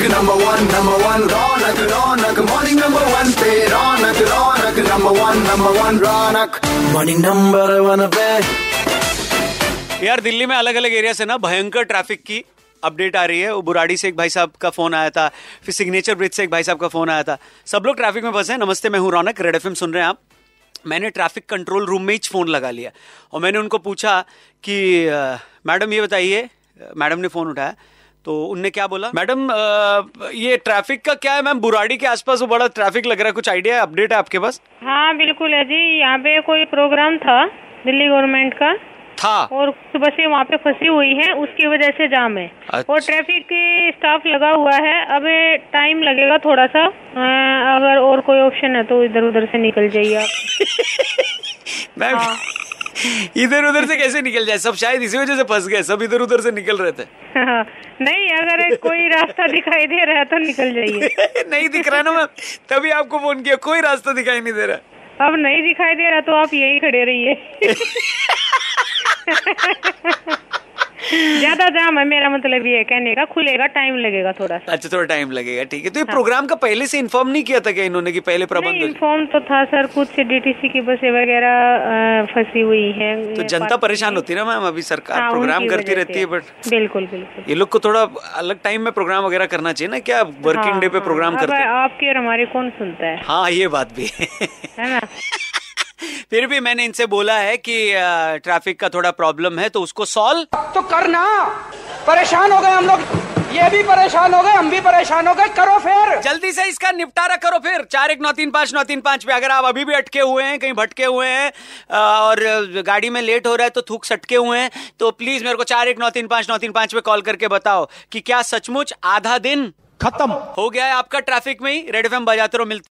रौनक number one number one रौनक रौनक morning number one पे रौनक रौनक नंबर वन नंबर वन रौनक मॉर्निंग नंबर वन पे यार, दिल्ली में अलग अलग एरिया से ना भयंकर ट्रैफ़िक की अपडेट आ रही है। वो बुराड़ी से एक भाई साहब का फ़ोन आया था, फिर सिग्नेचर ब्रिज से एक भाई साहब का फ़ोन आया था। सब लोग ट्रैफ़िक में फंसे हैं। नमस्ते, मैं हूँ रौनक रेड एफएम सुन रहे हैं आप। मैंने ट्रैफ़िक कंट्रोल रूम में ही फ़ोन लगा लिया। और मैंने उनको पूछा कि मैडम ये बताइए मैडम ने फ़ोन उठाया तो उनने क्या बोला? मैडम ये ट्रैफ़िक का क्या है? मैम बुराड़ी के आसपास वो बड़ा ट्रैफ़िक लग रहा है। कुछ आइडिया है अपडेट है आपके पास? हाँ बिल्कुल है जी। यहाँ पे कोई प्रोग्राम था दिल्ली गवर्नमेंट का। था। और सुबह से वहाँ पे फंसी हुई है उसकी वजह से जाम है। अच्छा। और ट्रैफ़िक के स्टाफ लगा हुआ है। अब टाइम लगेगा थोड़ा सा अगर और कोई ऑप्शन है तो इधर उधर से निकल जाइए आप। मैम इधर उधर से कैसे निकल जाए? सब शायद इसी वजह से फंस गए सब इधर उधर से निकल रहे थे। नहीं अगर कोई रास्ता दिखाई दे रहा है तो निकल जाइए। नहीं दिख रहा ना मैम तभी आपको फ़ोन किया कोई रास्ता दिखाई नहीं दे रहा। अब नहीं दिखाई दे रहा तो आप यही खड़े रहिए। ज़्यादा जाम है मेरा मतलब ये कहने का खुलेगा टाइम लगेगा थोड़ा सा। अच्छा थोड़ा टाइम लगेगा ठीक है। तो ये हाँ। प्रोग्राम का पहले से इन्फॉर्म नहीं किया था क्या इन्होंने कि पहले प्रबंध इन्फॉर्म तो था सर कुछ डीटीसी की बसें वगैरह फंसी हुई है। तो जनता परेशान होती है ना मैम अभी सरकार हाँ, प्रोग्राम करती रहती है बट बिल्कुल बिल्कुल। ये लोग को थोड़ा अलग टाइम में प्रोग्राम वगैरह करना चाहिए ना क्या वर्किंग हाँ, डे पे हाँ। प्रोग्राम करते हैं? आपकी और हमारी कौन सुनता है? हाँ ये बात भी है है ना? फिर भी मैंने इनसे बोला है कि ट्रैफ़िक का थोड़ा प्रॉब्लम है तो उसको सॉल्व तो करना। परेशान हो गए हम लोग। ये भी परेशान हो गए हम भी परेशान हो गए। करो फिर। जल्दी से इसका निपटारा करो फिर। चार एक नौ तीन पाँच नौ तीन पाँच पे अगर आप अभी भी अटके हुए हैं कहीं भटके हुए हैं और गाड़ी में लेट हो रहा है तो थूक सटके हुए हैं तो प्लीज़ मेरे को चार एक नौ तीन पाँच नौ तीन पाँच पे कॉल करके बताओ कि क्या सचमुच आधा दिन खत्म। हो गया है आपका ट्रैफ़िक में ही। रेड एफ़ बजाते रहो मिलते